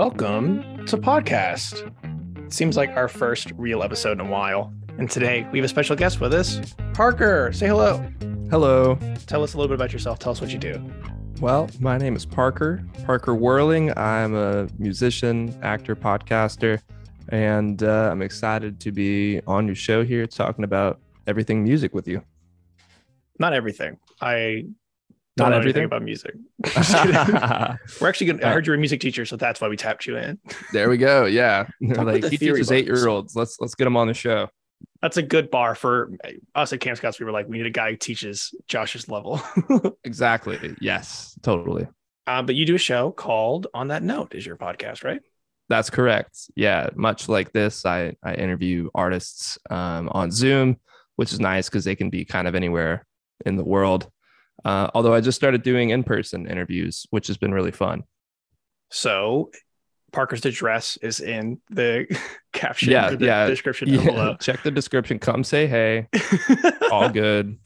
welcome to podcast. It seems like our first real episode in a while. And today we have a special guest with us, Parker. Say hello. Hello. Tell us a little bit about yourself. Tell us what you do. Well, my name is Parker, Parker Whirling. I'm a musician, actor, podcaster, and uh, I'm excited to be on your show here talking about everything music with you. Not everything. I Not everything? about music. We're actually going to, I heard you're a music teacher, so that's why we tapped you in. there we go. Yeah. like the he teaches eight year olds. Let's let's get him on the show. That's a good bar for us at Camp Scouts. We were like, we need a guy who teaches Josh's level. Exactly. Yes, totally. uh, but you do a show called On That Note, is your podcast, right? That's correct. Yeah, much like this, I I interview artists um, on Zoom, which is nice because they can be kind of anywhere in the world. Uh, although I just started doing in person interviews, which has been really fun. So Parker's address is in the caption, Yeah, the yeah, description Yeah, below. check the description. Come say hey. All good.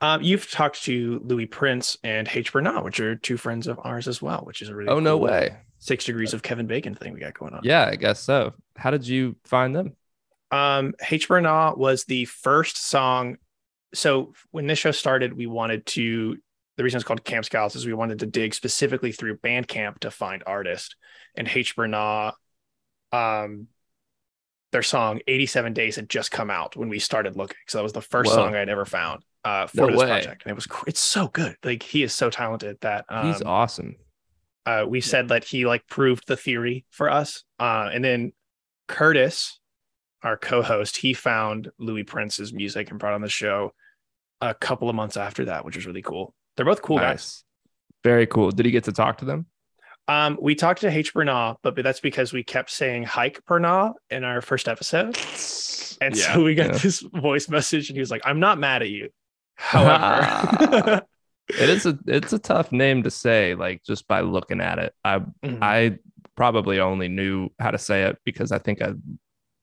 um, you've talked to Louis Prince and H. Bernard, which are two friends of ours as well, which is a really Oh no way. six degrees of Kevin Bacon thing we got going on. Yeah, I guess so. How did you find them? Um, H. Bernard was the first song. So when this show started, we wanted to. The reason it's called Camp Scouts is we wanted to dig specifically through Bandcamp to find artists. And H. Bernard, um, their song "87 Days" had just come out when we started looking. So that was the first Whoa. song I'd ever found uh, for No this way. project, and it was it's so good. Like he is so talented that um, He's awesome. uh, we said that he like proved the theory for us. Uh, and then Curtis, our co-host, he found Louis Prince's music and brought on the show a couple of months after that, which was really cool. They're both cool guys. Very cool. Did he get to talk to them? Um, we talked to H. Bernard, but that's because we kept saying hike Bernard in our first episode. And Yeah, so we got yeah. this voice message and he was like, I'm not mad at you. However, It is a it's a tough name to say, like just by looking at it. I Mhm. I probably only knew how to say it because I think I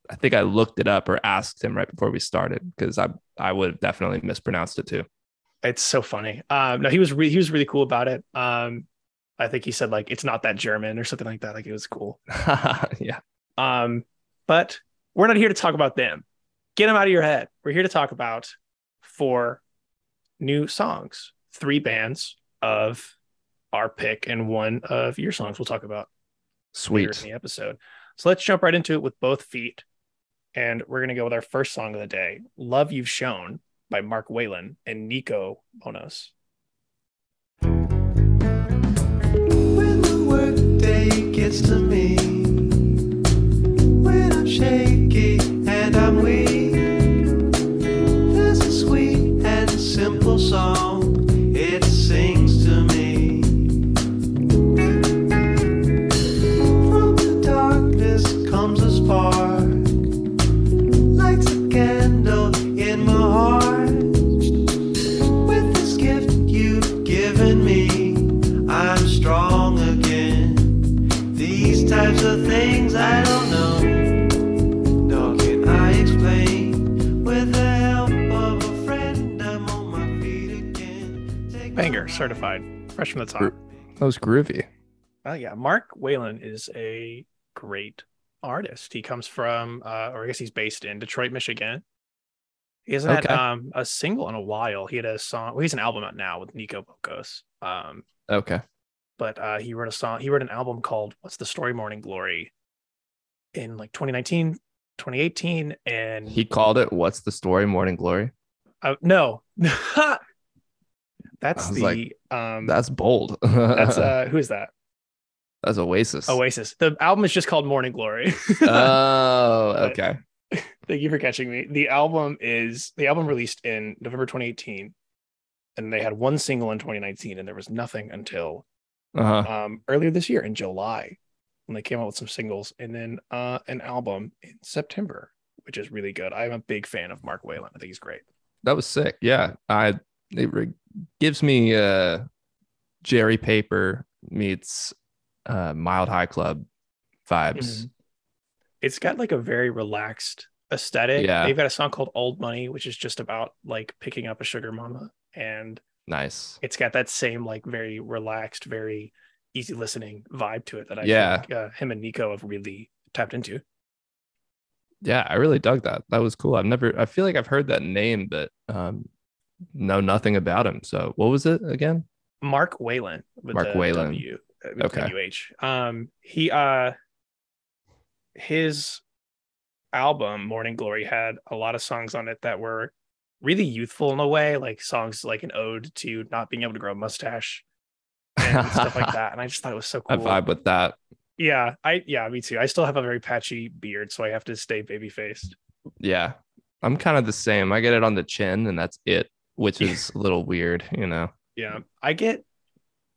I think I looked it up or asked him right before we started because I I would have definitely mispronounced it too. it's so funny. Um, no, he was re- he was really cool about it. Um, I think he said like it's not that German or something like that. Like it was cool. yeah. Um, but we're not here to talk about them. Get them out of your head. We're here to talk about four new songs, three bands of our pick, and one of your songs we'll talk about Sweet. in the episode. So let's jump right into it with both feet. And we're going to go with our first song of the day, Love You've Shown by Mark Whalen and Nico Bokos. When the workday gets to me, That was groovy. Oh yeah, Mark Whalen is a great artist. He comes from, uh, or I guess he's based in Detroit, Michigan. He hasn't Okay. had um, a single in a while. He had a song. Well, he's an album out now with Nico Bokos. Um, Okay. but uh, he wrote a song. He wrote an album called "What's the Story, Morning Glory" in like 2019, 2018, and He called it What's the Story Morning Glory? uh, no, that's the like, um, That's bold. that's uh, who is that? That's Oasis. Oasis. The album is just called Morning Glory. Oh, okay. Thank you for catching me. The album is the album released in November 2018, and they had one single in 2019, and there was nothing until Uh-huh. um, earlier this year in July when they came out with some singles, and then uh, an album in September, which is really good. I'm a big fan of Mark Whalen. I think he's great. That was sick. Yeah. I it re- gives me uh Jerry Paper meets uh Mild High Club vibes. Mhm. It's got like a very relaxed aesthetic. Yeah. They've got a song called Old Money, which is just about like picking up a sugar mama. And Nice. it's got that same like very relaxed, very easy listening vibe to it that I Yeah. think uh, him and Nico have really tapped into. Yeah, I really dug that. That was cool. I've never I feel like I've heard that name, but um know nothing about him. So what was it again? Mark Whalen with Mark Whalen. W, Okay. WH. Um, he uh, his album Morning Glory had a lot of songs on it that were really youthful in a way, like songs like an ode to not being able to grow a mustache and stuff like that. And I just thought it was so cool. I vibe with that. Yeah, I yeah, me too. I still have a very patchy beard, so I have to stay baby faced. Yeah. I'm kind of the same. I get it on the chin and that's it, which is a little weird, you know. Yeah, I get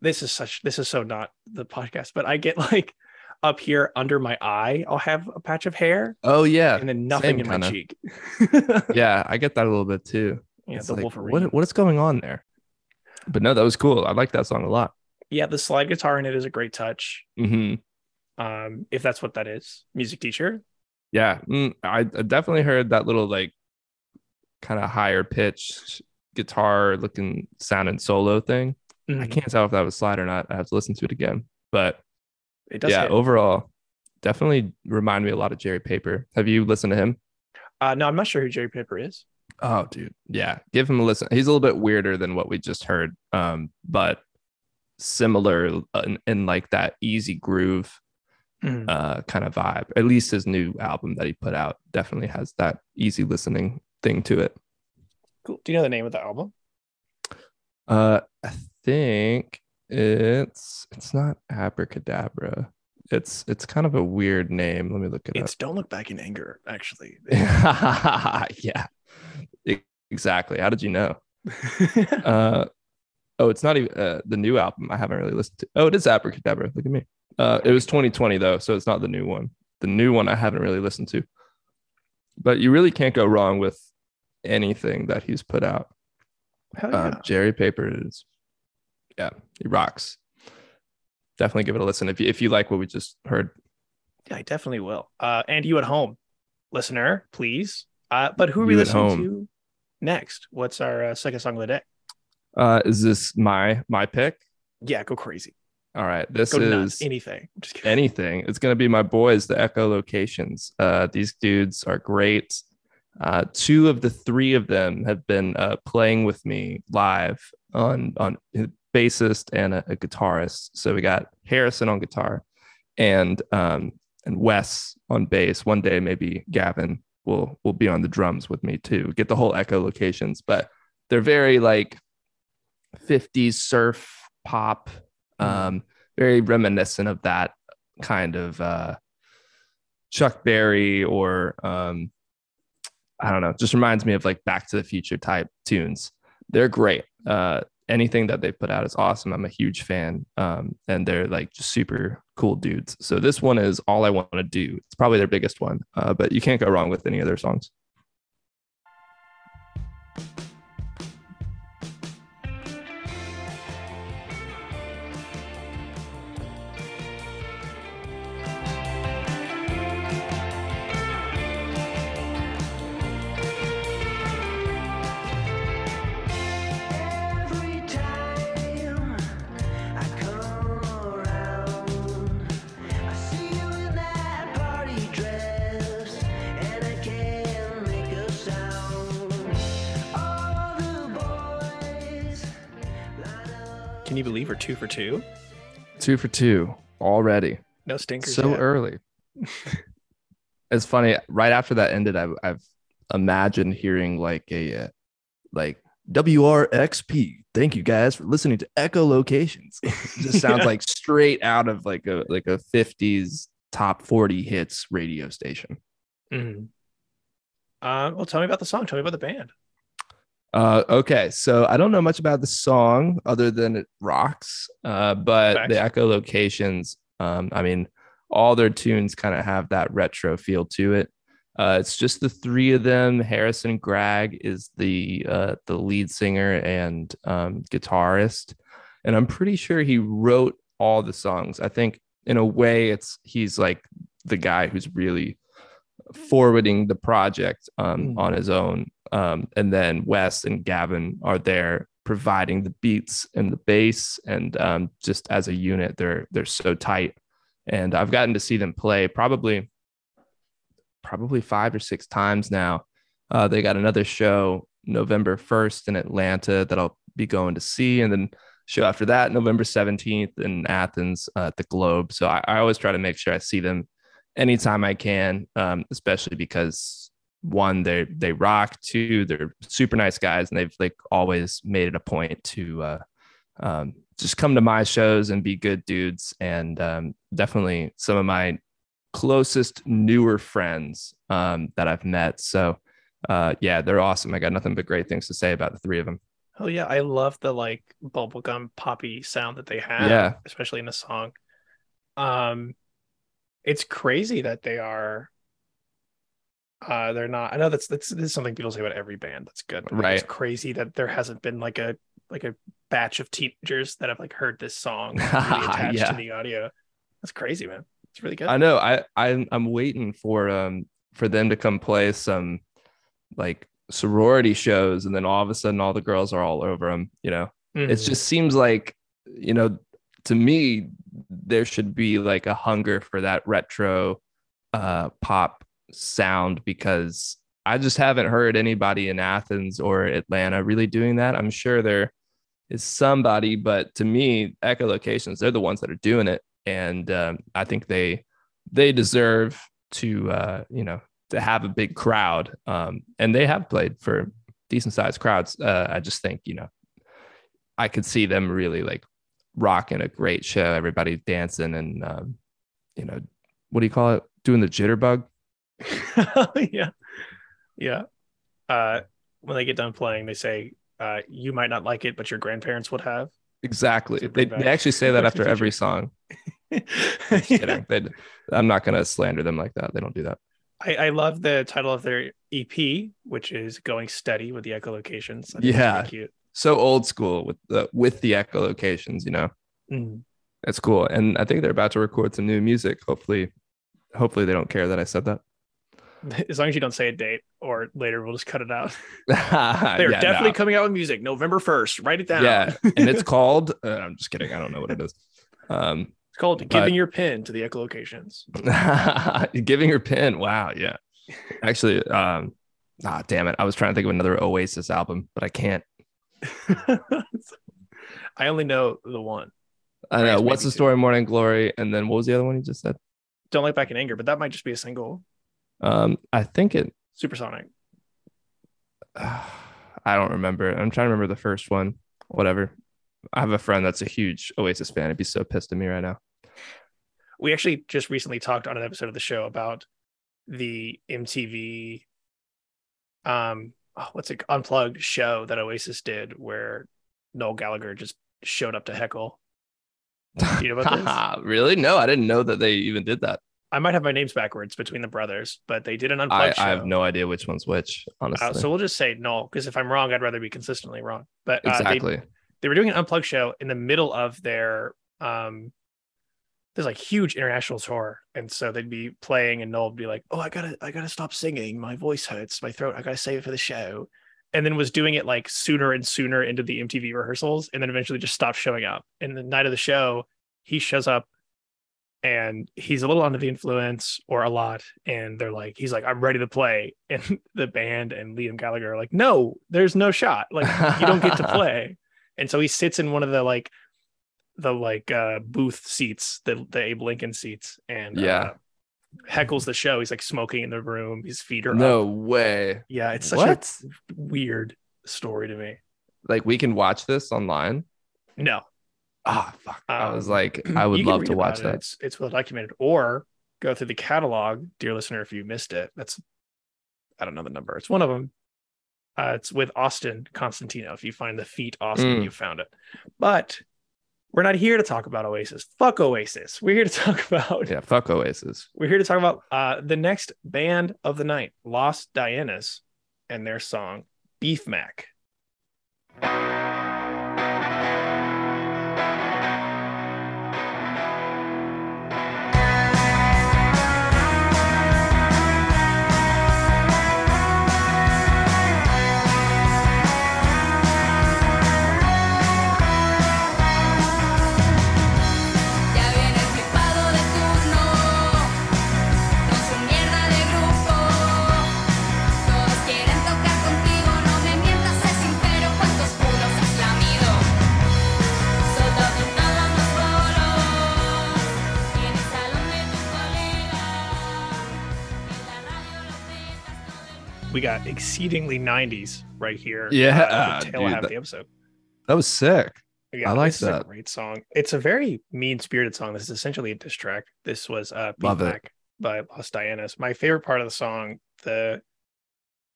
this is such this is so not the podcast, but I get like up here under my eye, I'll have a patch of hair Oh yeah. and then nothing same in kinda. my cheek. Yeah, I get that a little bit too. yeah, It's the like, Wolverine. what what is going on there? But no, that was cool. I like that song a lot. Yeah, the slide guitar in it is a great touch. hmm Um, if that's what that is, music teacher. Yeah, mm, I, I definitely heard that little like kind of higher pitched guitar looking sound and solo thing. I Mhm. can't tell if that was slide or not. I have to listen to it again. But It does. yeah, hit. overall, definitely remind me a lot of Jerry Paper. Have you listened to him? Uh, no, I'm not sure who Jerry Paper is. Oh, dude. Yeah. Give him a listen. He's a little bit weirder than what we just heard. Um, but similar in, in like that easy groove Mhm. uh kind of vibe. At least his new album that he put out definitely has that easy listening thing to it. Cool. Do you know the name of the album? Uh I think it's it's not abracadabra. It's it's kind of a weird name. Let me look it It's Don't Look Back in Anger, actually. yeah. Exactly. How did you know? uh oh it's not even uh, the new album i haven't really listened to oh it is abracadabra look at me uh it was 2020 though so it's not the new one the new one i haven't really listened to but you really can't go wrong with anything that he's put out Hell yeah. uh, jerry paper is yeah he rocks definitely give it a listen if you if you like what we just heard Yeah, I definitely will. Uh, and you at home, listener, please. Uh, but who are we You at listening home. to next? What's our uh, second song of the day? uh is this my my pick Yeah, go crazy. all right this Go is nuts. Anything. I'm just kidding. anything. It's to be my boys, the Echo Locations. Uh, these dudes are great. Uh, two of the three of them have been uh, playing with me live on on a bassist and a, a guitarist. So we got Harrison on guitar and um, and Wes on bass. One day maybe Gavin will will be on the drums with me too. Get the whole Echo Locations, but they're very like 50s surf pop. Um, very reminiscent of that kind of uh, Chuck Berry or um, I don't know, just reminds me of like Back to the Future type tunes. They're great. Uh, anything that they put out is awesome. I'm a huge fan, um, and they're like just super cool dudes. So this one is all I want to do. It's probably their biggest one, uh, but you can't go wrong with any of their songs. Two for two? Two for two already. No stinkers. so yet. early. it's funny. Right after that ended, I, I've imagined hearing like a uh, like WRXP. Thank you guys for listening to Echo Locations. It just sounds Yeah. like straight out of like a like a 50s top 40 hits radio station. Mm-hmm. Uh, well, tell me about the song. Tell me about the band. Uh, okay, so I don't know much about the song other than it rocks. Uh, but Facts. the Echo Locations, um, I mean, all their tunes kind of have that retro feel to it. Uh, it's just the three of them. Harrison Gregg is the uh, the lead singer and um, guitarist, and I'm pretty sure he wrote all the songs. I think in a way, it's he's like the guy who's really forwarding the project um, Mm. on his own. Um, and then Wes and Gavin are there providing the beats and the bass, and um, just as a unit, they're they're so tight. And I've gotten to see them play probably probably five or six times now. Uh, they got another show November 1st in Atlanta that I'll be going to see. And then show after that, November 17th in Athens uh, at the Globe. So I, I, always try to make sure I see them anytime I can, um, especially because one, they they rock. Two, they're super nice guys, and they've like always made it a point to uh, um, just come to my shows and be good dudes. And um, definitely some of my closest newer friends um, that I've met. So uh, yeah, they're awesome. I got nothing but great things to say about the three of them. Oh yeah, I love the like bubblegum poppy sound that they have. Yeah, especially in the song. Um, it's crazy that they are. Uh, they're not. I know that's that's this is something people say about every band that's good. Right. It's crazy that there hasn't been like a like a batch of teenagers that have like heard this song really attached Yeah. to the audio. That's crazy, man. It's really good. I know. I I'm I'm waiting for um for them to come play some like sorority shows, and then all of a sudden all the girls are all over them. You know, it Mhm. just seems like you know to me there should be like a hunger for that retro uh pop sound because I just haven't heard anybody in Athens or Atlanta really doing that. I'm sure there is somebody, but to me, echolocations, they're the ones that are doing it. And um, I think they they deserve to uh, you know, to have a big crowd. Um, and they have played for decent sized crowds. Uh, I just think, you know, I could see them really like rocking a great show, everybody dancing and um, you know, what do you call it? Doing the jitterbug. yeah, yeah. Uh, when they get done playing, they say, uh, "You might not like it, but your grandparents would have." Exactly. They, they actually say that after every song. Yeah. Kidding. They, I'm not going to slander them like that. They don't do that. I, I love the title of their EP, which is "Going Steady" with the echolocations. I think Yeah. cute. So old school with the with the echolocations, you know. Mm. It's cool. And I think they're about to record some new music. Hopefully, hopefully they don't care that I said that. As long as you don't say a date, or later we'll just cut it out. They're They're definitely coming out with music November first. Write it down. Yeah, and it's called. Uh, I'm just kidding. I don't know what it is. Um, it's called "Giving Your Pin to the Echolocations." giving your pin. Wow. Yeah. Actually, um, ah, damn it. I was trying to think of another Oasis album, but I can't. I only know the one. I know. What's the story? Morning Glory, and then what was the other one you just said? Don't Look Back in Anger, but that might just be a single. Um, I think it. Supersonic. I don't remember. I'm trying to remember the first one. Whatever. I have a friend that's a huge Oasis fan. He'd be so pissed at me right now. we actually just recently talked on an episode of the show about the MTV um oh, what's it unplugged show that Oasis did where Noel Gallagher just showed up to heckle. Do you know about this? really? No, I didn't know that they even did that. I might have my names backwards between the brothers, but they did an unplugged I show. have no idea which one's which, honestly. uh, so we'll just say no, because if I'm wrong, I'd rather be consistently wrong. But uh, they- exactly. they were doing an unplugged show in the middle of their um there's like huge international tour and so they'd be playing and noel would be like oh i gotta i gotta stop singing my voice hurts my throat i gotta save it for the show and then was doing it like sooner and sooner into the mtv rehearsals and then eventually just stopped showing up and the night of the show he shows up and he's a little under the influence or a lot and they're like he's like i'm ready to play and the band and liam gallagher are like no there's no shot like you don't get to play and so he sits in one of the like the like uh booth seats the the abe lincoln seats and Yeah. uh, heckles the show he's like smoking in the room his feet are No up. way. yeah it's such What? a weird story to me Like we can watch this online. no Ah, fuck. I was Um, like, I would love to watch it. that. it's it's well documented or go through the catalog dear listener if you missed it that's i don't know the number it's one of them uh, it's with austin constantino if you find the feet austin Mm. you found it but we're not here to talk about oasis fuck oasis we're here to talk about Yeah, fuck Oasis. we're here to talk about uh, the next band of the night lost dianas and their song beef mac we got exceedingly 90s right here. Yeah, uh, the tail dude, half that- the episode. That was sick. Yeah, I like this is a that. great song. It's a very mean spirited song. This is essentially a diss track. This was uh Beat Love it. By Los Dianas. My favorite part of the song, the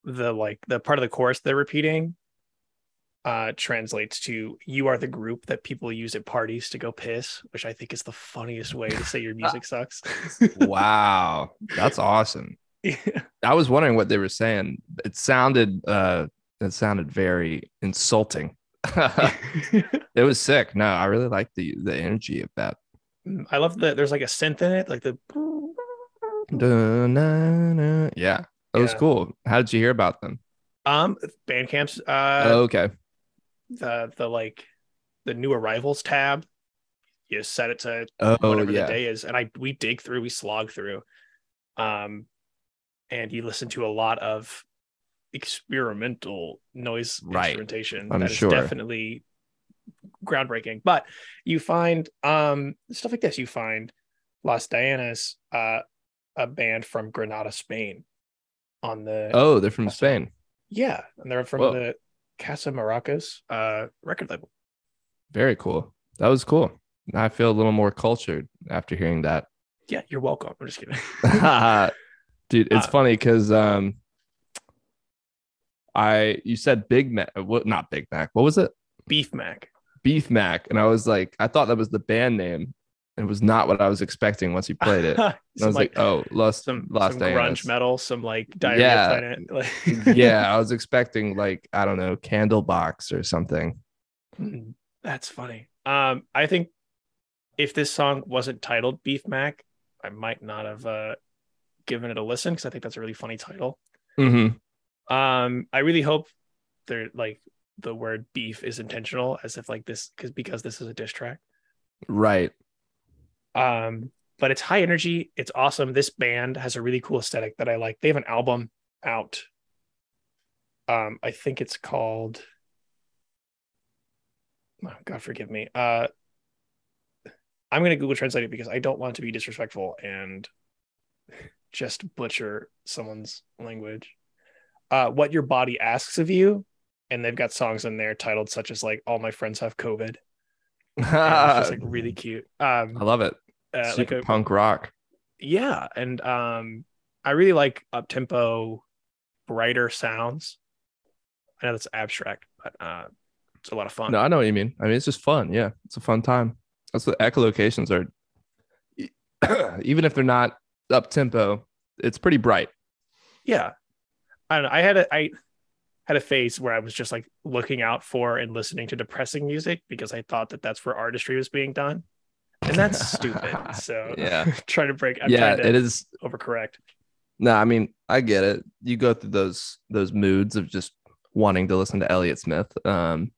the like the part of the chorus they're repeating uh translates to you are the group that people use at parties to go piss, which I think is the funniest way to say your music sucks. Wow, that's awesome. Yeah. I was wondering what they were saying. It sounded uh it sounded very insulting. it was sick. No, I really like the the energy of that. I love that there's like a synth in it, like the. Yeah, that was cool. How did you hear about them? um Bandcamp's uh oh, okay. the the like the new arrivals tab. You set it to Oh, whatever yeah. the day is, and I we dig through, we slog through, um, and you listen to a lot of experimental noise Right. instrumentation. I'm That is sure. definitely groundbreaking. But you find um stuff like this. You find Las Dianas, uh, a band from Granada, Spain, on the Oh, they're from Awesome. Spain. yeah, and they're from Whoa. the Casa Maracas uh record label. Very cool. That was cool. I feel a little more cultured after hearing that. Yeah, you're welcome. I'm just kidding. Dude, it's Uh, funny because um I you said Big Mac what not Big Mac. What was it? Beef Mac. Beef Mac. And I was like, I thought that was the band name. It was not what I was expecting once you played it. I was like, oh, Lost some, Lost some grunge metal, some like diarrhea Yeah. planet. Like, yeah, I was expecting like, I don't know, Candlebox or something. Mm, That's funny. Um, I think if this song wasn't titled Beef Mac, I might not have uh given it a listen because I think that's a really funny title. hmm Um, I really hope they're like the word beef is intentional, as if like this because because this is a diss track. Right. Um, but it's high energy. It's awesome. This band has a really cool aesthetic that I like. They have an album out. Um, I think it's called. Oh, God forgive me. Uh, I'm gonna Google Translate it because I don't want to be disrespectful and just butcher someone's language. Uh, what your body asks of you, and they've got songs in there titled such as like "All My Friends Have COVID." It's just like really cute. Um, I love it. uh, like a, punk rock. yeah and um i really like up tempo brighter sounds i know that's abstract but uh it's a lot of fun No, I know what you mean. I mean, it's just fun. Yeah, it's a fun time. That's what echolocations are. Even if they're not up tempo, it's pretty bright. yeah i don't know i had a i had a phase where i was just like looking out for and listening to depressing music because i thought that that's where artistry was being done and that's stupid so Yeah. trying to break i'm yeah, it is. overcorrect No, I mean, I get it. You go through those those moods of just wanting to listen to Elliott Smith, um,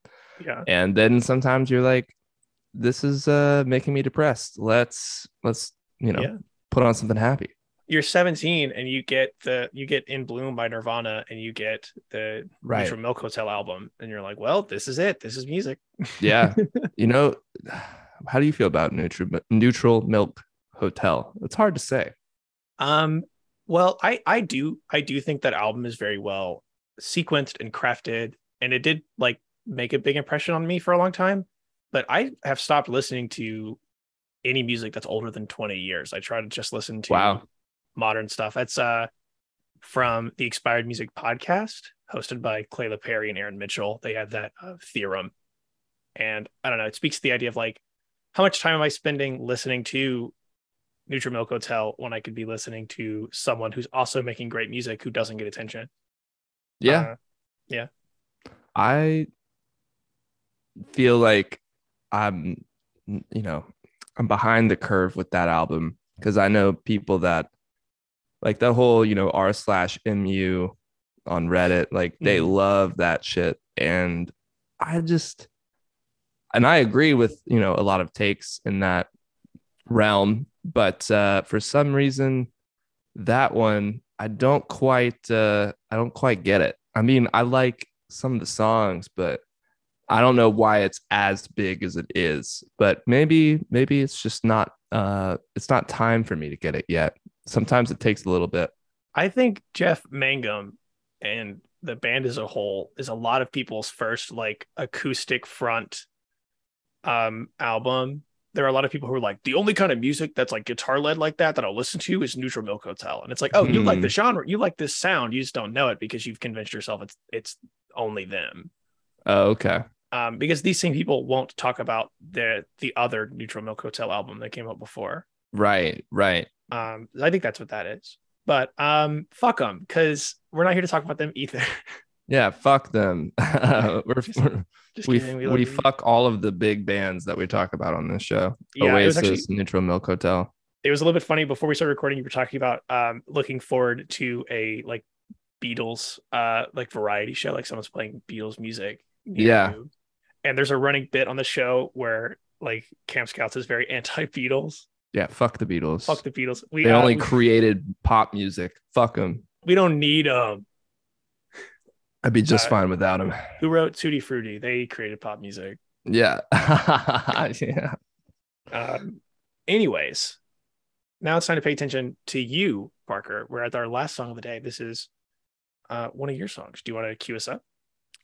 yeah and then sometimes you're like, "This is uh, making me depressed. Let's let's you know Yeah. Put on something happy." you're 17 and you get the you get in bloom by nirvana and you get the Right. Neutral milk hotel album and you're like well this is it this is music Yeah, you know, how do you feel about neutral neutral milk hotel? It's hard to say. um well i i do i do think that album is very well sequenced and crafted and it did like make a big impression on me for a long time but i have stopped listening to any music that's older than 20 years. I try to just listen to Wow. modern stuff. That's uh from the expired music podcast hosted by Clay perry and aaron mitchell. They had that uh, theorem. And i don't know it speaks to the idea of like how much time am i spending listening to Neutral Milk Hotel when I could be listening to someone who's also making great music who doesn't get attention. Yeah, Uh, I feel like I'm, you know, I'm behind the curve with that album because I know people that like the whole, you know, r slash mu on Reddit, like they Mhm. love that shit. And I just, and I agree with, you know, a lot of takes in that realm, but uh, for some reason, that one, I don't quite, uh, I don't quite get it. I mean, I like some of the songs, but I don't know why it's as big as it is. But maybe, maybe it's just not, uh, it's not time for me to get it yet. Sometimes it takes a little bit. I think Jeff Mangum and the band as a whole is a lot of people's first like acoustic front um album. There are a lot of people who are like, the only kind of music that's like guitar led like that that I'll listen to is Neutral Milk Hotel. And it's like, oh, you like Hmm. the genre, you like this sound, you just don't know it because you've convinced yourself it's it's only them. Oh, okay. Um, because these same people won't talk about the the other Neutral Milk Hotel album that came out before. Right, right. Um, I think that's what that is. But um, fuck them because we're not here to talk about them either. Yeah, fuck them. we're, Just- we're- Just we kidding. we, you. fuck all of the big bands that we talk about on this show. Yeah, Oasis, actually Neutral Milk Hotel. it was a little bit funny before we started recording. You were talking about um looking forward to a like Beatles uh like variety show, like someone's playing Beatles music. Yeah. And there's a running bit on the show where like Camp Scouts is very anti Beatles. Yeah, fuck the Beatles. Fuck the Beatles. We they uh, only we- created pop music. Fuck them. we don't need them. I'd be just Uh, fine without them. who wrote Tutti Frutti? They created pop music. Yeah. yeah. Um, anyways, now it's time to pay attention to you, Parker. We're at our last song of the day. This is uh, one of your songs. Do you want to cue us up?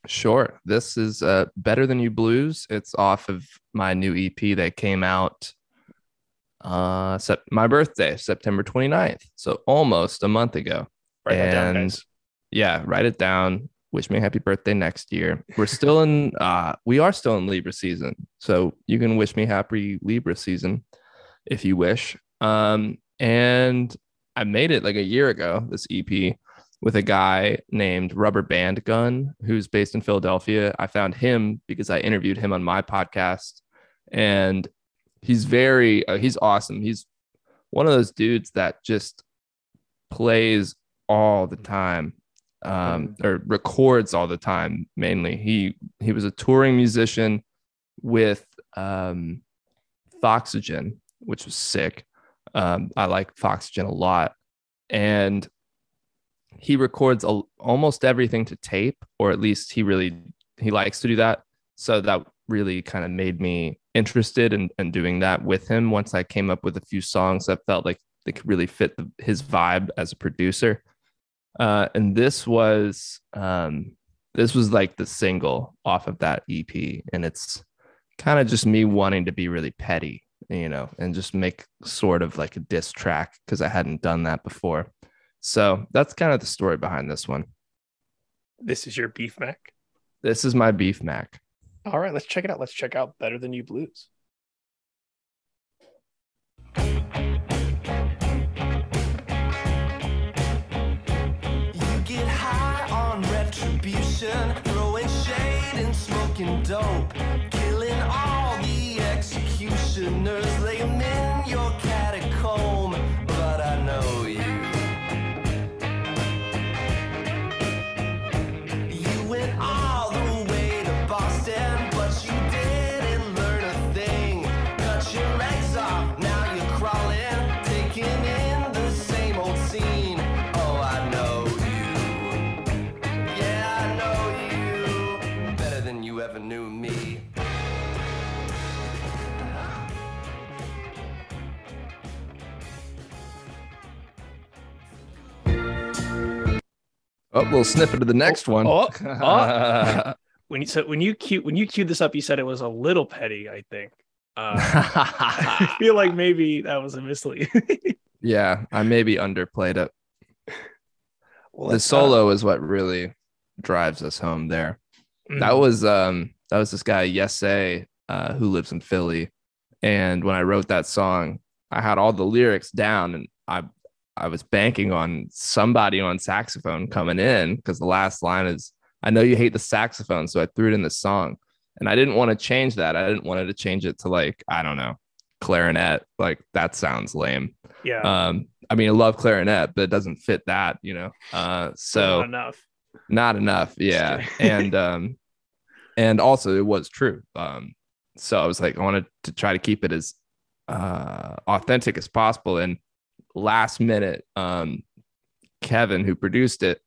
Sure. This is uh, Better Than You Blues. It's off of my new EP that came out uh sep- my birthday, September 29th. So almost a month ago. Write that down, guys. Yeah, write it down. Wish me a happy birthday next year. We're still in uh we are still in Libra season. So you can wish me happy Libra season if you wish. Um and I made it like a year ago, this EP with a guy named Rubber Band Gun who's based in Philadelphia. I found him because I interviewed him on my podcast. And he's very uh, he's awesome. He's one of those dudes that just plays all the time um, or records all the time mainly. He he was a touring musician with um foxygen which was sick. Um i like foxygen a lot. And he records a, almost everything to tape or at least he really he likes to do that so that really kind of made me interested in, in doing that with him once i came up with a few songs that felt like they could really fit the, his vibe as a producer uh, and this was um, this was like the single off of that EP, and it's kind of just me wanting to be really petty, you know, and just make sort of like a diss track because I hadn't done that before. So that's kind of the story behind this one. This is your Beef Mac. This is my beef mac. All right, let's check it out. Let's check out Better Than You Blues. You get high on retribution, throwing shade and smoking dope, killing all the executioners, Oh, we'll snippet of the next one. oh, oh. When you so when you cue when you queued this up, you said it was a little petty. I think. Uh, I feel like maybe that was a mislead. yeah, I maybe underplayed it. Well, the uh, solo is what really drives us home there. that mm, was um that was this guy Yese uh who lives in Philly and when I wrote that song I had all the lyrics down and I I was banking on somebody on saxophone coming in because the last line is I know you hate the saxophone so I threw it in the song. And I didn't want to change that. I didn't want to change it to like I don't know clarinet. Like that sounds lame. Yeah. um I mean I love clarinet but it doesn't fit that you know? Uh so not enough. not enough yeah. and um and also it was true. Um so i was like i wanted to try to keep it as uh authentic as possible. And last minute um kevin who produced it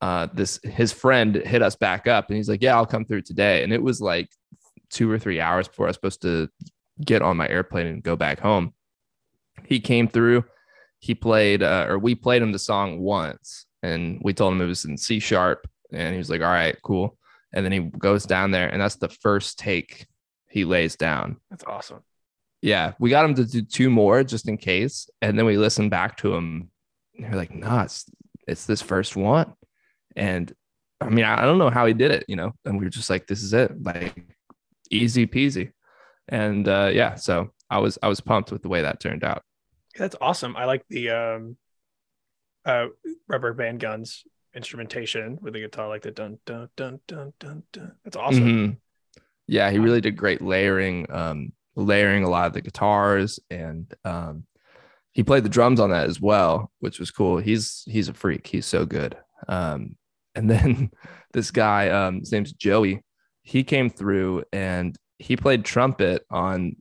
uh this his friend hit us back up and he's like yeah i'll come through today and it was like two or three hours before i was supposed to get on my airplane and go back home he came through he played uh, or we played him the song once and we told him it was in C sharp, and he was like, "All right, cool." And then he goes down there, and that's the first take he lays down. That's awesome. Yeah, we got him to do two more just in case, and then we listened back to him. And we're like, "Nah, it's, it's this first one," and I mean, I don't know how he did it, you know. And we were just like, "This is it, like easy peasy," and uh, yeah, so I was I was pumped with the way that turned out. That's awesome. I like the um uh rubber band guns instrumentation with the guitar like the dun dun dun dun dun dun. That's awesome. Mhm. Yeah, he really did great layering, um, layering a lot of the guitars, and um, he played the drums on that as well, which was cool. He's he's a freak. He's so good. Um, and then this guy, um, his name's Joey. He came through and he played trumpet on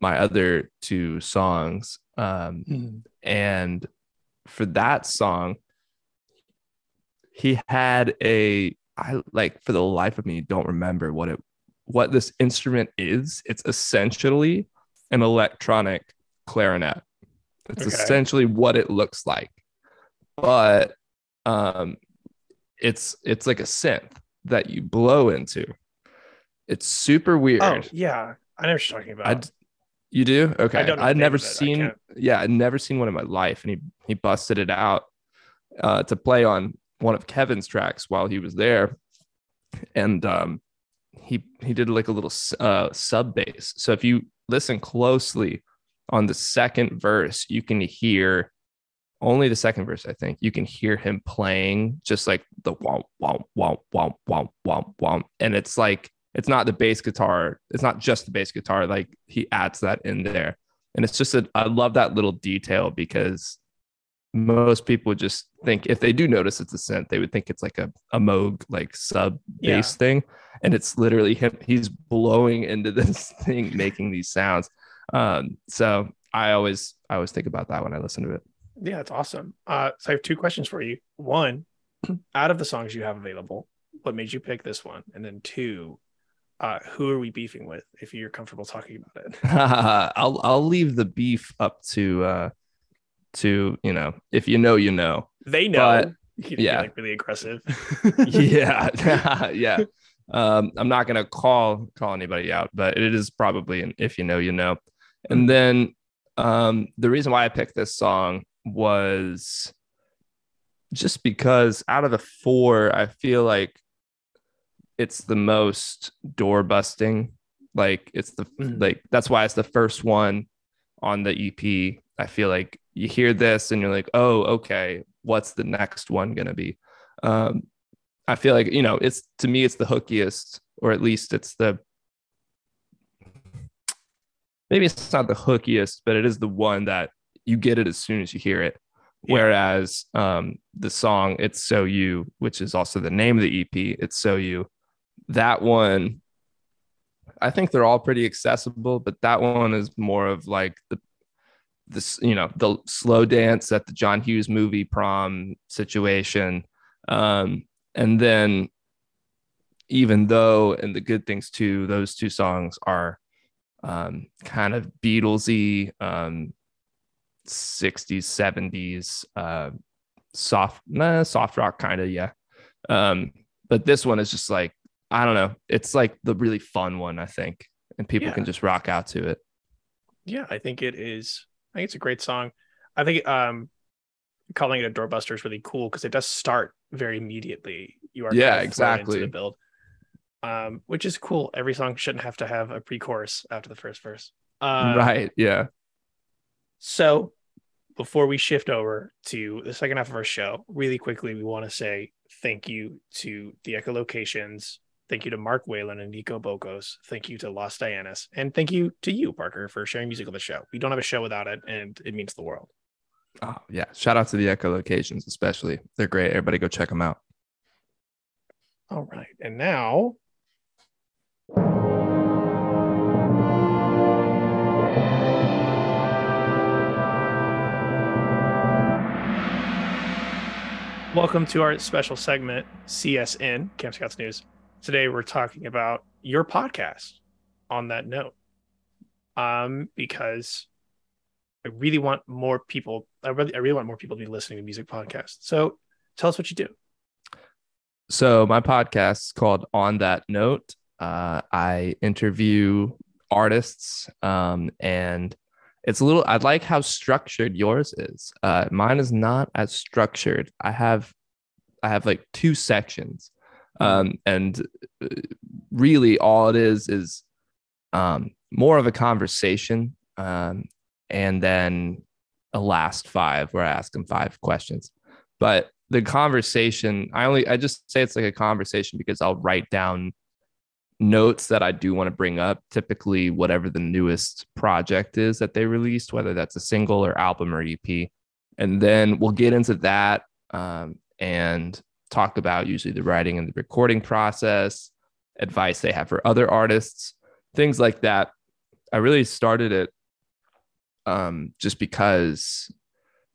my other two songs. Um, Mhm. and for that song he had a i like for the life of me don't remember what it what this instrument is it's essentially an electronic clarinet it's Okay. essentially what it looks like but um it's it's like a synth that you blow into it's super weird Oh yeah, I know what you're talking about. I'd, you do? Okay. I I'd never seen, yeah, I'd never seen one in my life. And he, he busted it out uh, to play on one of Kevin's tracks while he was there. And um, he, he did like a little uh, sub bass. So if you listen closely on the second verse, you can hear only the second verse, I think. You can hear him playing just like the womp, womp, womp, womp, womp, womp, womp. And it's like, it's not the bass guitar. It's not just the bass guitar. Like he adds that in there. And it's just a, I love that little detail because most people just think if they do notice it's a synth, they would think it's like a, a Moog like sub Yeah. bass thing. And it's literally him. He's blowing into this thing, making these sounds. Um, so I always, I always think about that when I listen to it. Yeah, it's awesome. Uh, so I have two questions for you. One, out of the songs you have available, what made you pick this one? And then two, uh, who are we beefing with? If you're comfortable talking about it. I'll I'll leave the beef up to uh to you know if you know you know They know. But, yeah. like really aggressive. yeah yeah um I'm not gonna call call anybody out but it is probably an if you know you know and then um the reason why I picked this song was just because out of the four I feel like it's the most door busting like it's the Mhm. like that's why it's the first one on the EP. I feel like you hear this and you're like, oh, okay, what's the next one gonna be? Um, I feel like you know, it's to me, it's the hookiest, or at least it's the maybe it's not the hookiest, but it is the one that you get it as soon as you hear it. Yeah. Whereas um, the song "It's So You," which is also the name of the EP, "It's So You," that one I think they're all pretty accessible, but that one is more of like the this you know the slow dance at the John Hughes movie prom situation, um, and then even though and the good things too, those two songs are um, kind of Beatlesy, um, 60s, 70s, uh, soft, nah, soft rock kind of, yeah. Um, but this one is just like I don't know. It's like the really fun one, I think, and people Yeah. can just rock out to it. yeah, I think it is. I think it's a great song. I think um calling it a doorbuster is really cool because it does start very immediately. You are Yeah, kind of exactly. the build. Um, which is cool. Every song shouldn't have to have a pre-chorus after the first verse. Uh, right? Yeah. So, before we shift over to the second half of our show, really quickly, we want to say thank you to the echolocations. Thank you to Mark Whalen and Nico Bokos. Thank you to Los Dianas. And thank you to you, Parker, for sharing music on the show. We don't have a show without it, and it means the world. Oh, yeah. Shout out to the Echo Locations, especially. They're great. Everybody go check them out. All right. And now, welcome to our special segment, CSN, Camp Scouts News. Today, we're talking about your podcast on that note. Um, because I really want more people, I really, I really want more people to be listening to music podcasts. So tell us what you do. So my podcast is called On That Note. Uh, I interview artists, um, and it's a little. I like how structured yours is. Uh, mine is not as structured. I have, I have like two sections, um, and uh, really all it is is um, more of a conversation, um, and then a last five where I ask them five questions. But the conversation, I only I just say it's like a conversation because I'll write down notes that I do want to bring up, typically whatever the newest project is that they released, whether that's a single or album or EP. And then we'll get into that um, and talk about usually the writing and the recording process, advice they have for other artists, things like that. I really started it um, just because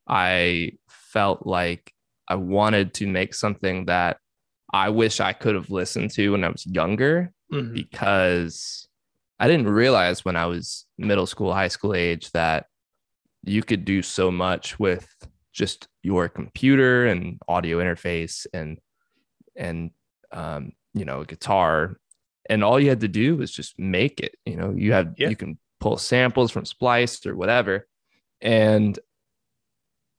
I felt like I wanted to make something that I wish I could have listened to when I was younger Mhm. because I didn't realize when I was middle school, high school age that you could do so much with just your computer and audio interface and and um, you know guitar. And all you had to do was just make it you know you have Yeah. you can pull samples from splice or whatever. And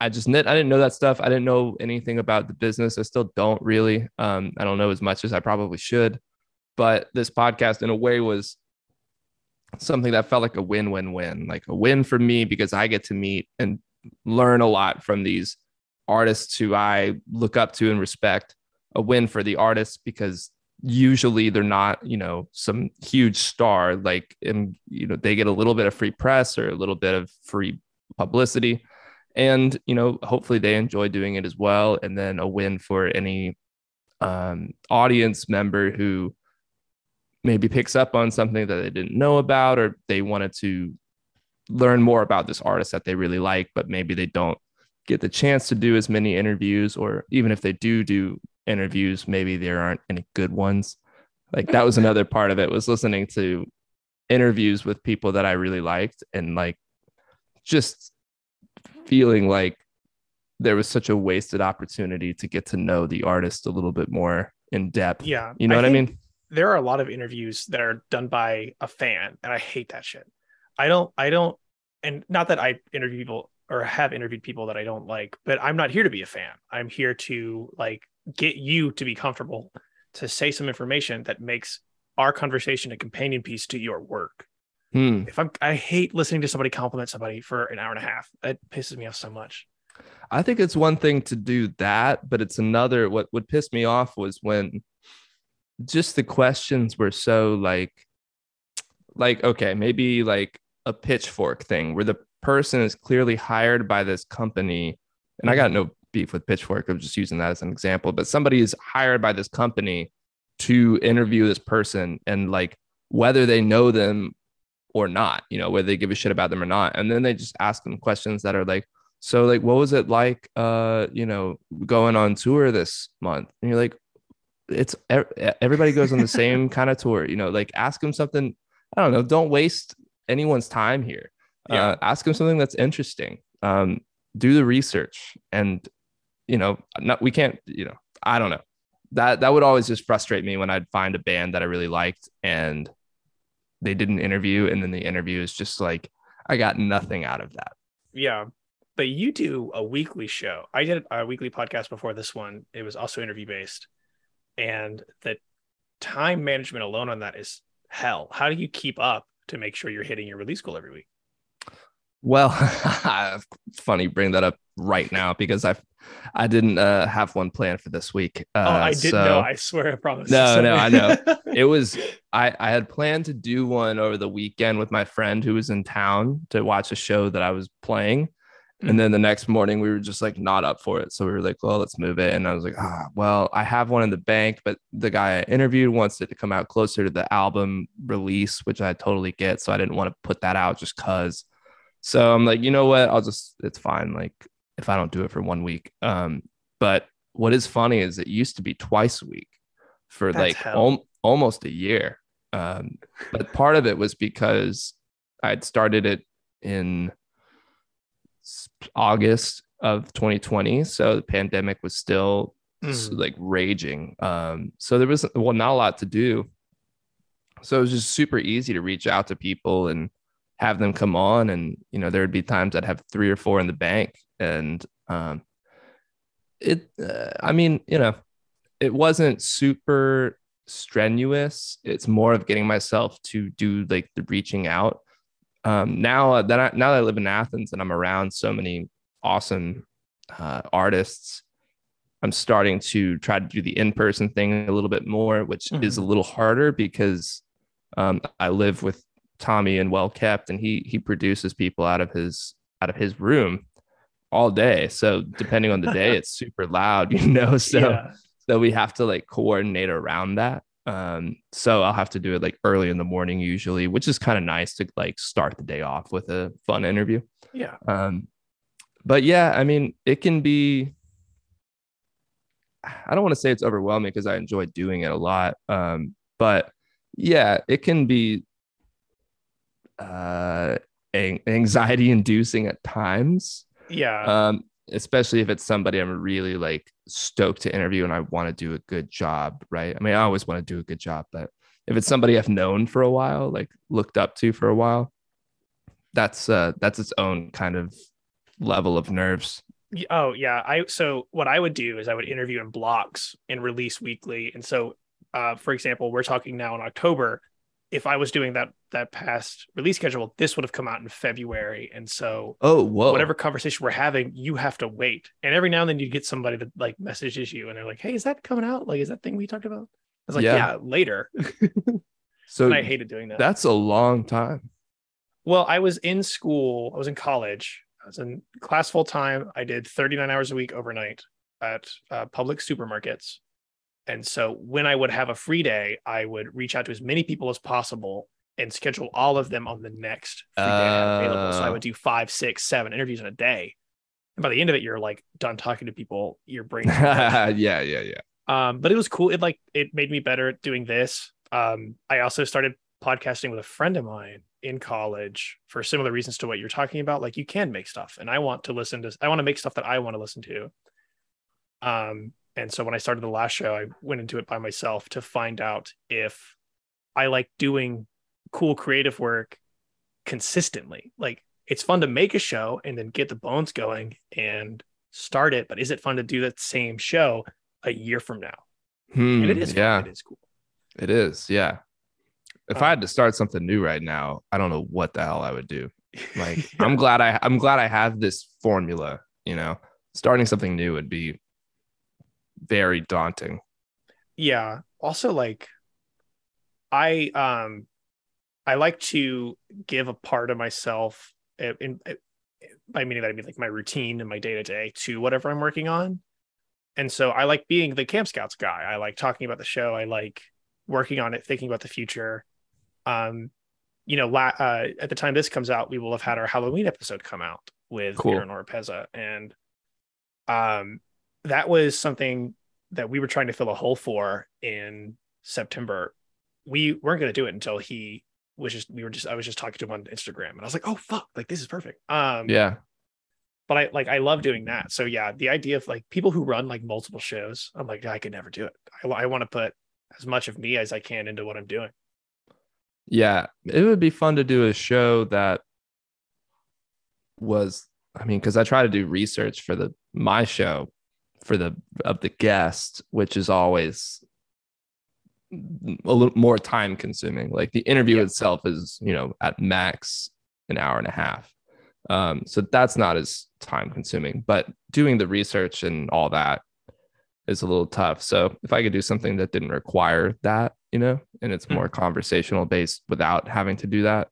i just knit i didn't know that stuff. I didn't know anything about the business. I still don't really um, i don't know as much as i probably should. But this podcast in a way was something that felt like a win-win-win like a win for me because i get to meet and learn a lot from these artists who i look up to and respect a win for the artists because usually they're not you know some huge star like and you know they get a little bit of free press or a little bit of free publicity. And you know hopefully they enjoy doing it as well and then a win for any um, audience member who maybe picks up on something that they didn't know about or they wanted to learn more about this artist that they really like but maybe they don't get the chance to do as many interviews or even if they do do interviews maybe there aren't any good ones like that was another part of it was listening to interviews with people that i really liked and like just feeling like there was such a wasted opportunity to get to know the artist a little bit more in depth Yeah. you know what i mean There are a lot of interviews that are done by a fan, and I hate that shit. I don't, I don't, and not that I interview people or have interviewed people that I don't like, but I'm not here to be a fan. I'm here to like get you to be comfortable to say some information that makes our conversation a companion piece to your work. Hmm. If I'm, I hate listening to somebody compliment somebody for an hour and a half. It pisses me off so much. I think it's one thing to do that, but it's another. What would piss me off was when just the questions were so like, like okay, maybe like a pitchfork thing where the person is clearly hired by this company, and I got no beef with pitchfork. I'm just using that as an example, but somebody is hired by this company to interview this person, and like whether they know them or not, you know, whether they give a shit about them or not, and then they just ask them questions that are like so like what was it like uh you know going on tour this month? And you're like it's everybody goes on the same kind of tour you know like ask them something i don't know don't waste anyone's time here Yeah. uh, ask them something that's interesting um do the research and you know not we can't you know i don't know that that would always just frustrate me when i'd find a band that i really liked and they did an interview and then the interview is just like i got nothing out of that Yeah. But you do a weekly show. I did a weekly podcast before this one. It was also interview based. And the time management alone on that is hell. How do you keep up to make sure you're hitting your release goal every week? Well, it's funny you bring that up right now because I I didn't uh, have one planned for this week. Uh, oh, I didn't so know. I swear I promise. No, no, I know. know. it was I I had planned to do one over the weekend with my friend who was in town to watch a show that I was playing. Mm. And then the next morning we were just like not up for it. So we were like, well, let's move it. And I was like, ah, well, I have one in the bank, but the guy I interviewed wants it to come out closer to the album release, which I totally get. So I didn't want to put that out just cause. So I'm like, you know what? I'll just it's fine. Like if I don't do it for one week. Um, but what is funny is it used to be twice a week for That's like almost a year. Um, but part of it was because I'd started it in August of 2020. So the pandemic was still Mm. like raging. Um, so there was well not a lot to do. So it was just super easy to reach out to people and have them come on. And you know, there would be times I'd have three or four in the bank, and um, it. Uh, I mean, you know, it wasn't super strenuous. It's more of getting myself to do like the reaching out. Um, now that I, now that I live in Athens and I'm around so many awesome uh, artists, I'm starting to try to do the in-person thing a little bit more, which is a little harder because um, I live with Tommy and Well Kept, and he he produces people out of his out of his room all day. So depending on the day, it's super loud, you know. So yeah. so we have to like coordinate around that um so i'll have to do it like early in the morning usually which is kind of nice to like start the day off with a fun interview Yeah. um but yeah i mean it can be i don't want to say it's overwhelming because i enjoy doing it a lot um but yeah it can be uh anxiety inducing at times Yeah. um, especially if it's somebody I'm really like stoked to interview and I want to do a good job, right? I mean, I always want to do a good job, but if it's somebody I've known for a while, like looked up to for a while, that's uh that's its own kind of level of nerves. Oh yeah, I so what I would do is I would interview in blocks and release weekly. And so, uh, for example, we're talking now in October. If I was doing that that past release schedule, this would have come out in February. And so, Oh, whoa. whatever conversation we're having, you have to wait. And every now and then you get somebody that like messages you, and they're like, "Hey, is that coming out? Like, is that thing we talked about?" I was like, Yeah. "Yeah, later." So and I hated doing that. that's a long time. Well, I was in school. I was in college. I was in class full time. I did 39 hours a week overnight at uh, public supermarkets. And so when I would have a free day, I would reach out to as many people as possible and schedule all of them on the next free day available. So I Oh. would do five, six, seven interviews in a day. And by the end of it, you're like done talking to people. Your brain. yeah, yeah, yeah. um, but it was cool. It like it made me better at doing this. Um, I also started podcasting with a friend of mine in college for similar reasons to what you're talking about. Like you can make stuff, and I want to listen to. I want to make stuff that I want to listen to. Um, and so when I started the last show, I went into it by myself to find out if I like doing cool creative work consistently. Like it's fun to make a show and then get the bones going and start it, but is it fun to do that same show a year from now? Hmm, and it is fun. yeah, it is cool it is. Yeah. If Uh, I had to start something new right now, I don't know what the hell I would do. Like I'm glad I I'm glad I have this formula, you know. Starting something new would be very daunting. yeah. Also like i um i like to give a part of myself uh, in, in by meaning that i mean like my routine and my day-to-day to whatever i'm working on. And so i like being the camp scouts guy. I like talking about the show. I like working on it thinking about the future. Um you know la- uh, at the time this comes out we will have had our halloween episode come out with Cool. Aaron Oropeza and um that was something that we were trying to fill a hole for in September. We weren't going to do it until he was just we were just I was just talking to him on Instagram and I was like, "Oh fuck, like this is perfect." Um Yeah. but I like I love doing that. So yeah, the idea of like people who run like multiple shows, I'm like, I could never do it. I, I want to put as much of me as I can into what I'm doing. Yeah. It would be fun to do a show that was I mean, because I try to do research for the my show for the of the guest, which is always a little more time consuming. Like the interview Yeah. itself is, you know, at max an hour and a half. Um, so that's not as time consuming, but doing the research and all that is a little tough. So if I could do something that didn't require that, you know, and it's Hmm. more conversational based without having to do that,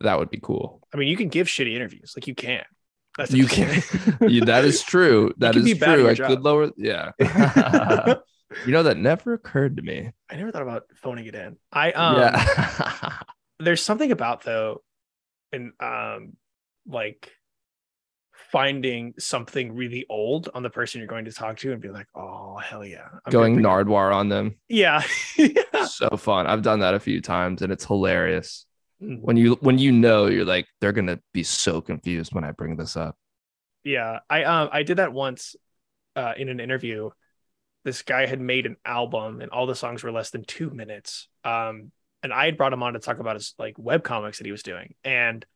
that would be cool. I mean, you can give shitty interviews, like you can. That's You can, yeah, that is true. That is true. I job. could lower, yeah. you know, that never occurred to me. I never thought about phoning it in. I um yeah. there's something about though and um like finding something really old on the person you're going to talk to and be like oh hell yeah I'm Going gonna pick up- Nardwuar on them. yeah yeah So fun. I've done that a few times and it's hilarious. Mm. When you when you know you're like, they're gonna be so confused when I bring this up. Yeah, I um I did that once uh in an interview. This guy had made an album and all the songs were less than 2 minutes. Um and I had brought him on to talk about his like web comics that he was doing. And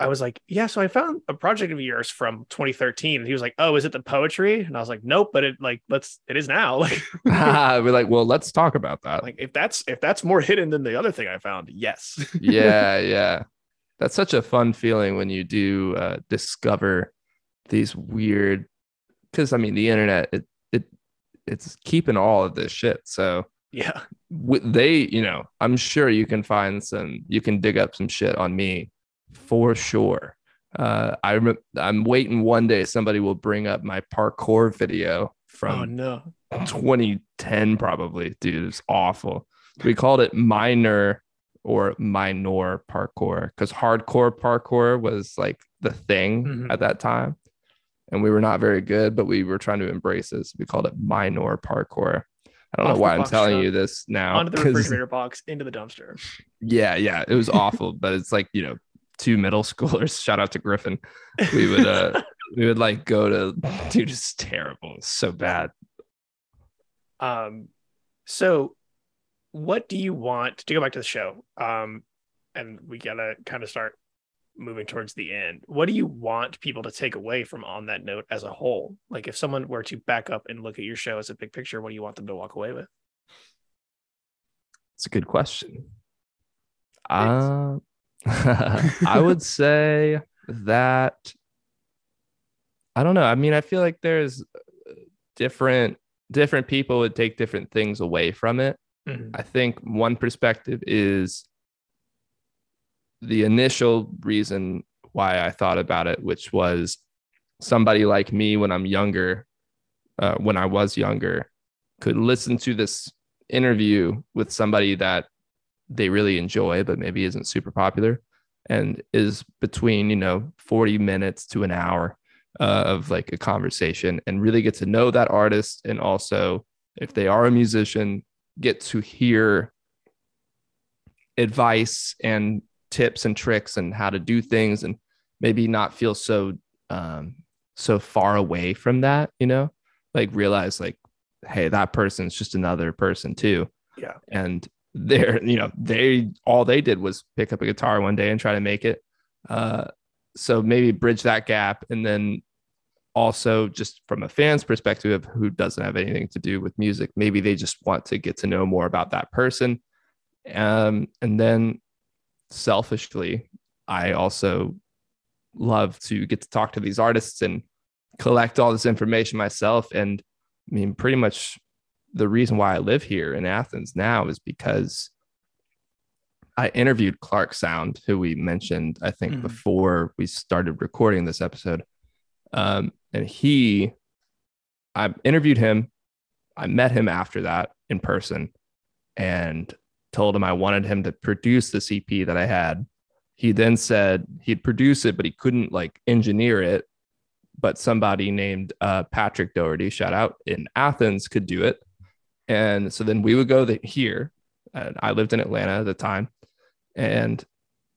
I was like, "Yeah, so I found a project of yours from 2013." And he was like, "Oh, is it the poetry?" And I was like, "Nope, but it like let's it is now." Like We're like, well, let's talk about that. like if that's if that's more hidden than the other thing I found, yes. yeah, yeah. That's such a fun feeling when you do uh, discover these weird. Because I mean, the internet it it it's keeping all of this shit. So yeah. they, you know, I'm sure you can find some. You can dig up some shit on me for sure. Uh, I rem- I'm waiting one day somebody will bring up my parkour video Oh from no. 2010 probably dude it's awful we called it minor or minor parkour because hardcore parkour was like the thing Mhm. at that time and we were not very good but we were trying to embrace it so we called it minor parkour i don't Off know why i'm telling you this now Onto the refrigerator box into the dumpster. yeah yeah it was awful but it's like you know two middle schoolers shout out to griffin we would uh we would like go to dude it's terrible it's so bad Um, so what do you want to go back to the show? Um, and we gotta kind of start moving towards the end. What do you want people to take away from on that note as a whole? Like if someone were to back up and look at your show as a big picture, what do you want them to walk away with? It's a good question. Uh, I would say that I don't know. I mean, I feel like there's uh, different different people would take different things away from it. Mhm. I think one perspective is the initial reason why I thought about it, which was somebody like me when I'm younger, uh, when I was younger, could listen to this interview with somebody that they really enjoy, but maybe isn't super popular and is between, you know, 40 minutes to an hour uh, of like a conversation and really get to know that artist. And also, if they are a musician, get to hear advice and tips and tricks and how to do things and maybe not feel so um so far away from that you know like realize like hey that person's just another person too Yeah. and they're you know they all they did was pick up a guitar one day and try to make it. Uh so maybe bridge that gap. And then also just from a fan's perspective who doesn't have anything to do with music maybe they just want to get to know more about that person. Um and then selfishly i also love to get to talk to these artists and collect all this information myself. And i mean pretty much the reason why i live here in athens now is because i interviewed clark sound who we mentioned i think Mhm. before we started recording this episode. Um, and he i interviewed him i met him after that in person and told him i wanted him to produce the EP that i had. He then said he'd produce it but he couldn't like engineer it but somebody named uh, patrick doherty shout out in athens could do it and so then we would go here and i lived in atlanta at the time. And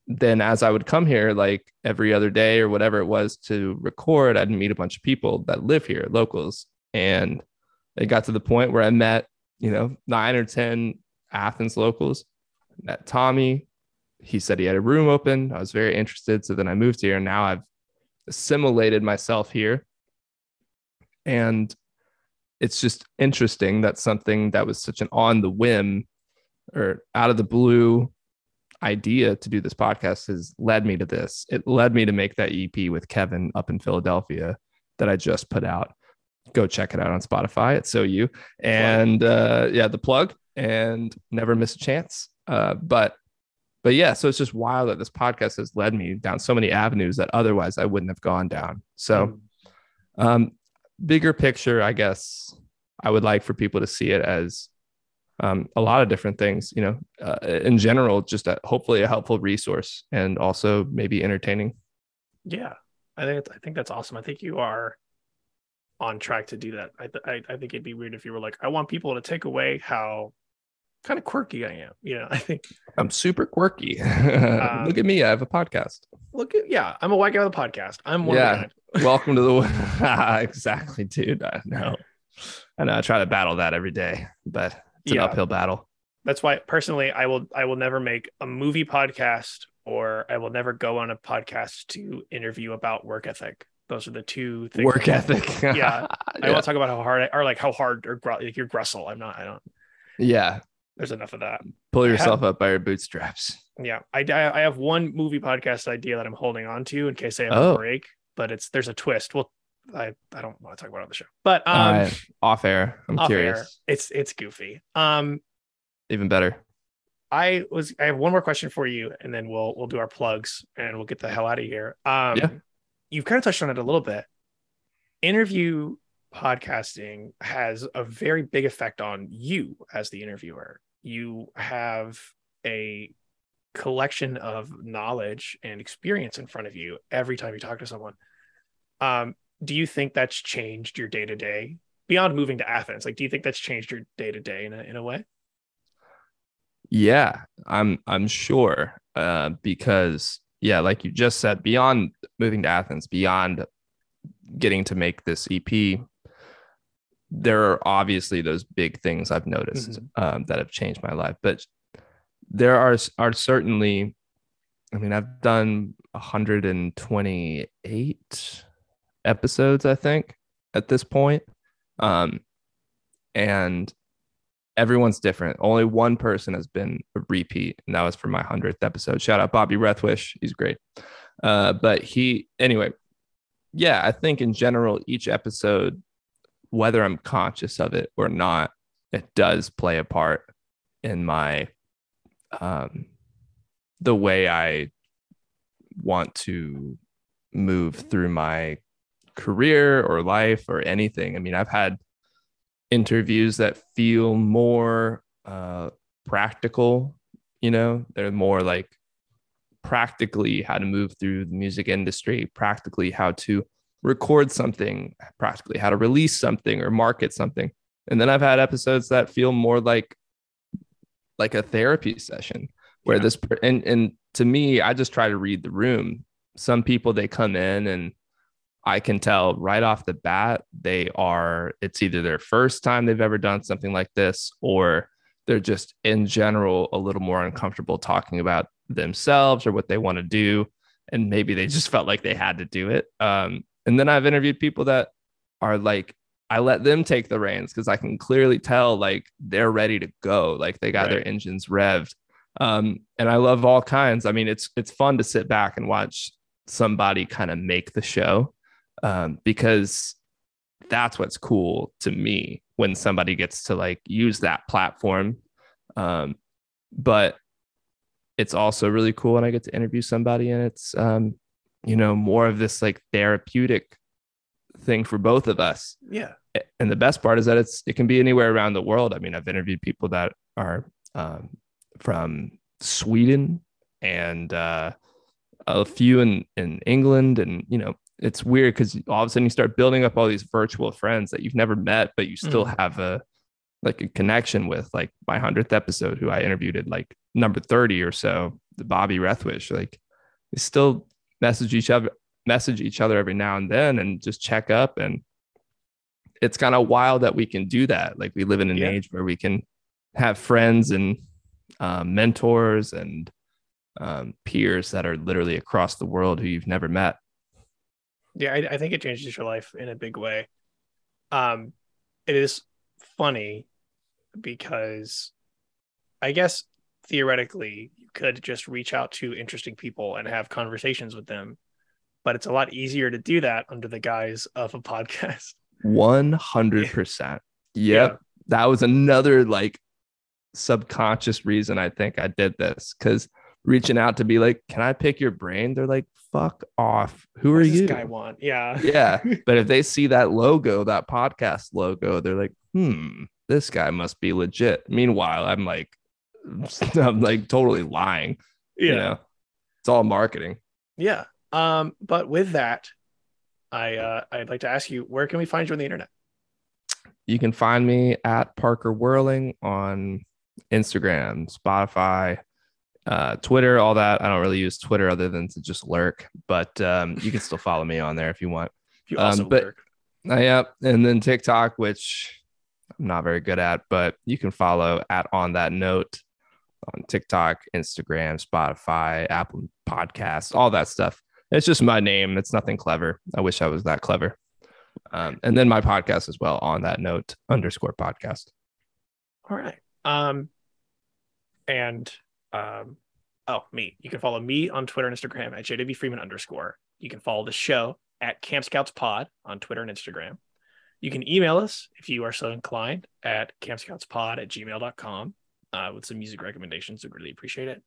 then as i would come here like every other day or whatever it was to record i'd meet a bunch of people that live here locals. And it got to the point where i met you know nine or ten athens locals met tommy. He said he had a room open. I was very interested. So then i moved here. And now i've assimilated myself here. And it's just interesting that something that was such an on the whim or out of the blue idea to do this podcast has led me to this. It led me to make that EP with Kevin up in Philadelphia that I just put out. Go check it out on Spotify. It's so you and uh, yeah, the plug and never miss a chance. Uh, but but yeah, so it's just wild that this podcast has led me down so many avenues that otherwise I wouldn't have gone down. So um, bigger picture, I guess I would like for people to see it as um, a lot of different things, you know, uh, in general, just a, hopefully a helpful resource and also maybe entertaining. Yeah, I think I think that's awesome. I think you are on track to do that. I th- I, I think it'd be weird if you were like, I want people to take away how kind of quirky I am. You know, I think I'm super quirky. Um, Look at me. I have a podcast. look at yeah, I'm a white guy with a podcast. I'm one Yeah. Welcome to the exactly, dude. I know. I know. I try to battle that every day, but it's an Yeah. uphill battle. That's why personally I will I will never make a movie podcast or I will never go on a podcast to interview about work ethic. Those are the two things. Work ethic. Yeah. I yeah. won't talk about how hard I, or like how hard or gr- like you're Grussel. I'm not. I don't. yeah. There's enough of that. Pull I yourself up by your bootstraps. Yeah, I, I I have one movie podcast idea that I'm holding on to in case I have Oh. a break, but it's there's a twist. Well, I I don't want to talk about it on the show, but um. Off air. I'm off curious. air, it's it's goofy. Um, Even better. I was I have one more question for you, and then we'll we'll do our plugs and we'll get the hell out of here. Um, Yeah. you've kind of touched on it a little bit. Interview podcasting has a very big effect on you as the interviewer. You have a collection of knowledge and experience in front of you every time you talk to someone. Um, do you think that's changed your day to day beyond moving to Athens? Like, do you think that's changed your day to day in a in a way? Yeah, I'm I'm sure. Uh, because yeah, like you just said, beyond moving to Athens, beyond getting to make this EP, there are obviously those big things I've noticed um, that have changed my life. But there are are certainly, I mean, I've done 128 episodes, I think, at this point, um, and everyone's different. Only one person has been a repeat, and that was for my hundredth episode. Shout out Bobby Rethwish, he's great. Uh, but he, anyway, yeah, I think in general, each episode, whether I'm conscious of it or not, it does play a part in my, um, the way I want to move through my career or life or anything. I mean, I've had interviews that feel more uh, practical, you know, they're more like practically how to move through the music industry, practically how to record something, practically how to release something or market something. And then I've had episodes that feel more like like a therapy session where Yeah. this and and to me, I just try to read the room. Some people they come in and I can tell right off the bat they are it's either their first time they've ever done something like this or they're just in general a little more uncomfortable talking about themselves or what they want to do and maybe they just felt like they had to do it um, and then i've interviewed people that are like i let them take the reins because i can clearly tell like they're ready to go. Like they got their engines revved. Um, and i love all kinds. I mean it's it's fun to sit back and watch somebody kind of make the show um, because that's what's cool to me when somebody gets to like use that platform. Um, but it's also really cool when i get to interview somebody and it's um, you know more of this like therapeutic thing for both of us. Yeah. and the best part is that it's it can be anywhere around the world. I mean i've interviewed people that are um, from sweden and uh, a few in in england. And you know it's weird because all of a sudden you start building up all these virtual friends that you've never met but you still have a like a connection with. Like my 100th episode who i interviewed at like number 30 or so the bobby rethwish like we still message each other message each other every now and then and just check up and it's kind of wild that we can do that like we live in an Yeah. age where we can have friends and um, mentors and um, peers that are literally across the world who you've never met Yeah, I, I think it changes your life in a big way. Um, it is funny because I guess theoretically you could just reach out to interesting people and have conversations with them, but it's a lot easier to do that under the guise of a podcast. 100% yep that was another like subconscious reason i think i did this because reaching out to be like can i pick your brain they're like fuck off who What are does you this guy want? Yeah. yeah but if they see that logo that podcast logo they're like hmm this guy must be legit meanwhile i'm like i'm like totally lying Yeah. you know it's all marketing Yeah. Um, but with that, I uh I'd like to ask you, where can we find you on the internet? you can find me at parker whirling on instagram spotify uh, twitter all that i don't really use twitter other than to just lurk but um, you can still follow me on there if you want You Um, also but- lurk. Uh, yep. And then TikTok, which I'm not very good at, but you can follow at on that note on TikTok, Instagram, Spotify, Apple Podcasts, all that stuff. It's just my name. It's nothing clever. I wish I was that clever. Um, and then my podcast as well on that note underscore podcast. All right. Um, and um, oh, me. You can follow me on Twitter and Instagram at JW Freeman underscore. You can follow the show at Camp Scouts Pod on Twitter and Instagram. You can email us if you are so inclined at campscoutspod at gmail.com uh, with some music recommendations. We'd really appreciate it.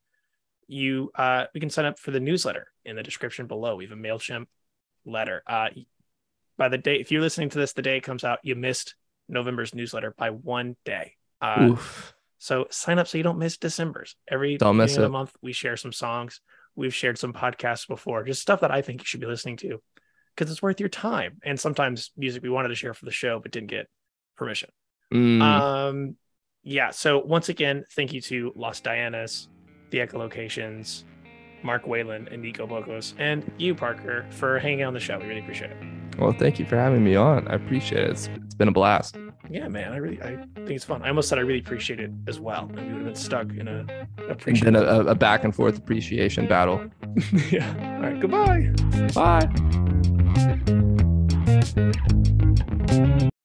You uh, we can sign up for the newsletter in the description below. We have a MailChimp letter. Uh, by the day, if you're listening to this, the day it comes out, you missed November's newsletter by one day. Uh, so sign up so you don't miss December's. Every Don't miss of the month, we share some songs. We've shared some podcasts before, just stuff that I think you should be listening to because it's worth your time. And sometimes music we wanted to share for the show but didn't get permission. Mm, Um, yeah. So once again, thank you to Los Dianas, the Echolocations, Mark Whalen, and Nico Bokos, and you, Parker, for hanging on the show. We really appreciate it. well, thank you for having me on. I appreciate it. It's, it's been a blast. Yeah, man. I really, I think it's fun. I almost said I really appreciate it as well, and we would have been stuck in a appreciation. a, a back and forth appreciation battle. yeah. All right. Goodbye. Bye.